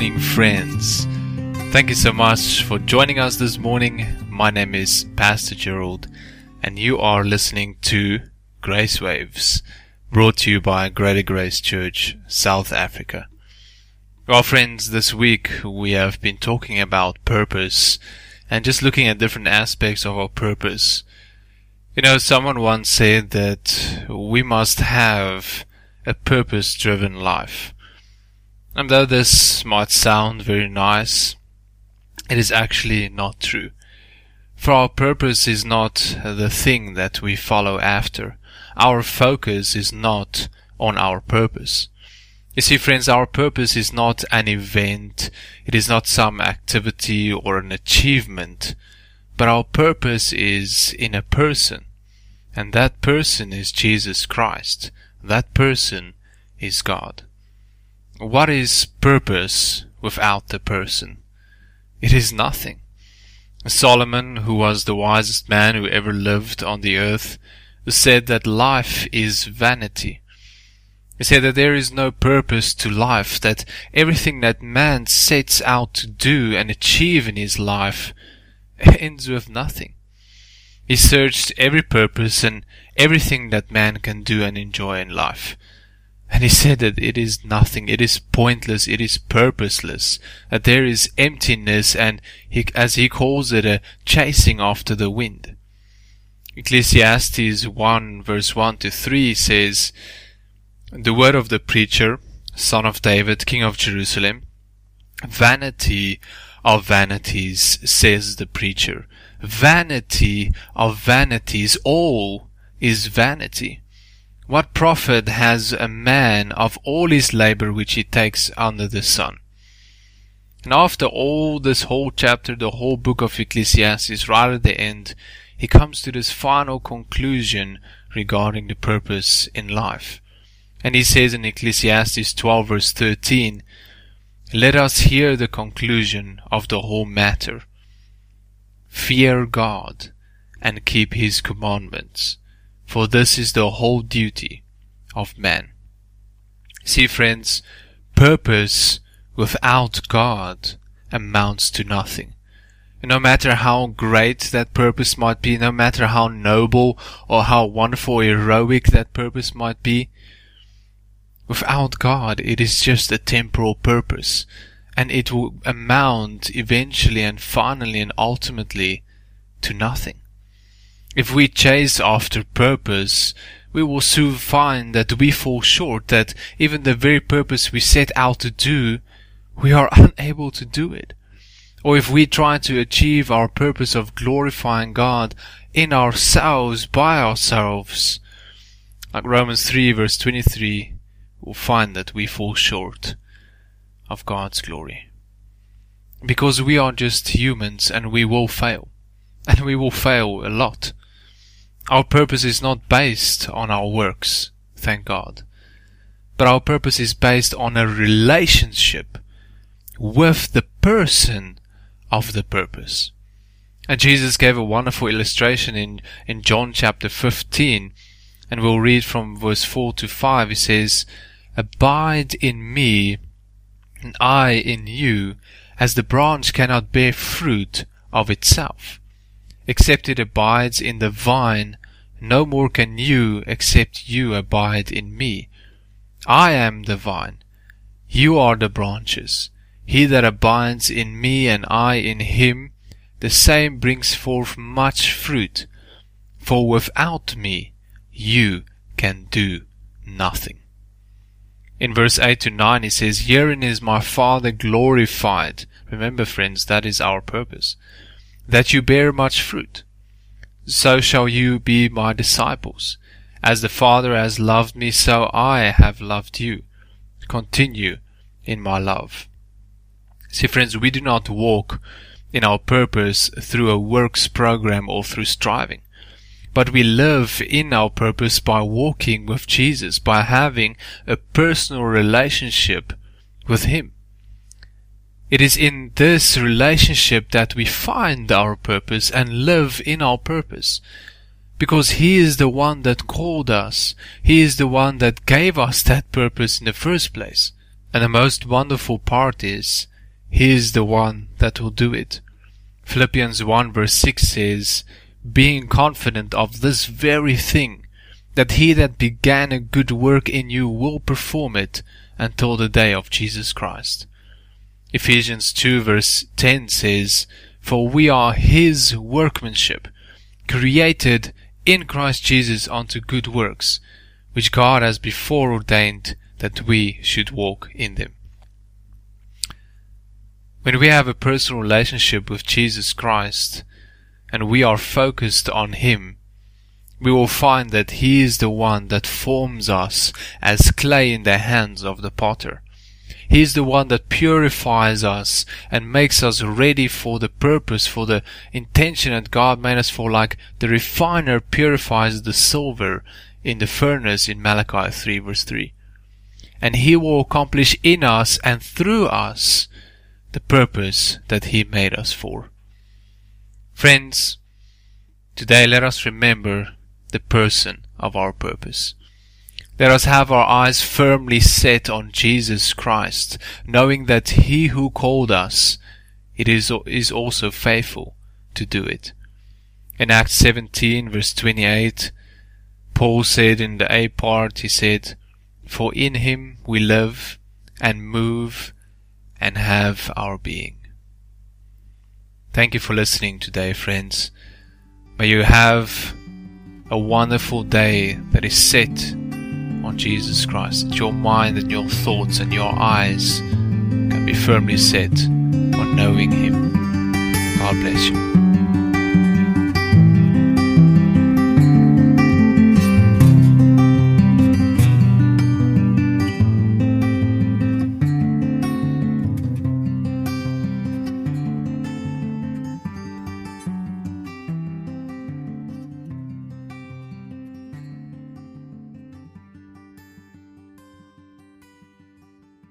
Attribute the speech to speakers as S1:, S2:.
S1: morning, friends. Thank you so much for joining us this morning. My name is Pastor Gerald, and you are listening to Grace Waves, brought to you by Greater Grace Church, South Africa. Well, friends, this week we have been talking about purpose and just looking at different aspects of our purpose. You know, someone once said that we must have a purpose driven life. And though this might sound very nice, it is actually not true. For our purpose is not the thing that we follow after. Our focus is not on our purpose. You see, friends, our purpose is not an event, it is not some activity or an achievement, but our purpose is in a person. And that person is Jesus Christ. That person is God. What is purpose without the person? It is nothing. Solomon, who was the wisest man who ever lived on the earth, said that life is vanity. He said that there is no purpose to life, that everything that man sets out to do and achieve in his life ends with nothing. He searched every purpose and everything that man can do and enjoy in life. And he said that it is nothing, it is pointless, it is purposeless, that there is emptiness and, he, as he calls it, a chasing after the wind. Ecclesiastes 1 verse 1 to 3 says, The word of the preacher, son of David, king of Jerusalem, Vanity of vanities, says the preacher. Vanity of vanities, all is vanity. What profit has a man of all his labor which he takes under the sun? And after all this whole chapter, the whole book of Ecclesiastes, right at the end, he comes to this final conclusion regarding the purpose in life. And he says in Ecclesiastes 12 verse 13, Let us hear the conclusion of the whole matter. Fear God and keep his commandments for this is the whole duty of man. See, friends, purpose without God amounts to nothing. No matter how great that purpose might be, no matter how noble or how wonderful heroic that purpose might be, without God it is just a temporal purpose, and it will amount eventually and finally and ultimately to nothing. If we chase after purpose, we will soon find that we fall short, that even the very purpose we set out to do, we are unable to do it. Or if we try to achieve our purpose of glorifying God in ourselves, by ourselves, like Romans 3 verse 23, we'll find that we fall short of God's glory. Because we are just humans and we will fail. And we will fail a lot. Our purpose is not based on our works, thank God. But our purpose is based on a relationship with the person of the purpose. And Jesus gave a wonderful illustration in, in John chapter 15, and we'll read from verse 4 to 5. He says, Abide in me, and I in you, as the branch cannot bear fruit of itself, except it abides in the vine, no more can you except you abide in me. I am the vine. You are the branches. He that abides in me and I in him, the same brings forth much fruit. For without me, you can do nothing. In verse 8 to 9 he says, Herein is my Father glorified. Remember friends, that is our purpose. That you bear much fruit so shall you be my disciples. As the Father has loved me, so I have loved you. Continue in my love. See, friends, we do not walk in our purpose through a works program or through striving. But we live in our purpose by walking with Jesus, by having a personal relationship with Him. It is in this relationship that we find our purpose and live in our purpose. Because He is the one that called us. He is the one that gave us that purpose in the first place. And the most wonderful part is He is the one that will do it. Philippians 1 verse 6 says, Being confident of this very thing, that he that began a good work in you will perform it until the day of Jesus Christ. Ephesians 2 verse 10 says, For we are his workmanship, created in Christ Jesus unto good works, which God has before ordained that we should walk in them. When we have a personal relationship with Jesus Christ and we are focused on Him, we will find that He is the one that forms us as clay in the hands of the potter. He is the one that purifies us and makes us ready for the purpose, for the intention that God made us for, like the refiner purifies the silver in the furnace in Malachi 3 verse 3. And He will accomplish in us and through us the purpose that He made us for. Friends, today let us remember the person of our purpose. Let us have our eyes firmly set on Jesus Christ, knowing that He who called us it is, is also faithful to do it. In Acts 17 verse 28, Paul said in the A part, he said, For in Him we live and move and have our being. Thank you for listening today, friends. May you have a wonderful day that is set on Jesus Christ. That your mind and your thoughts and your eyes can be firmly set on knowing Him. God bless you.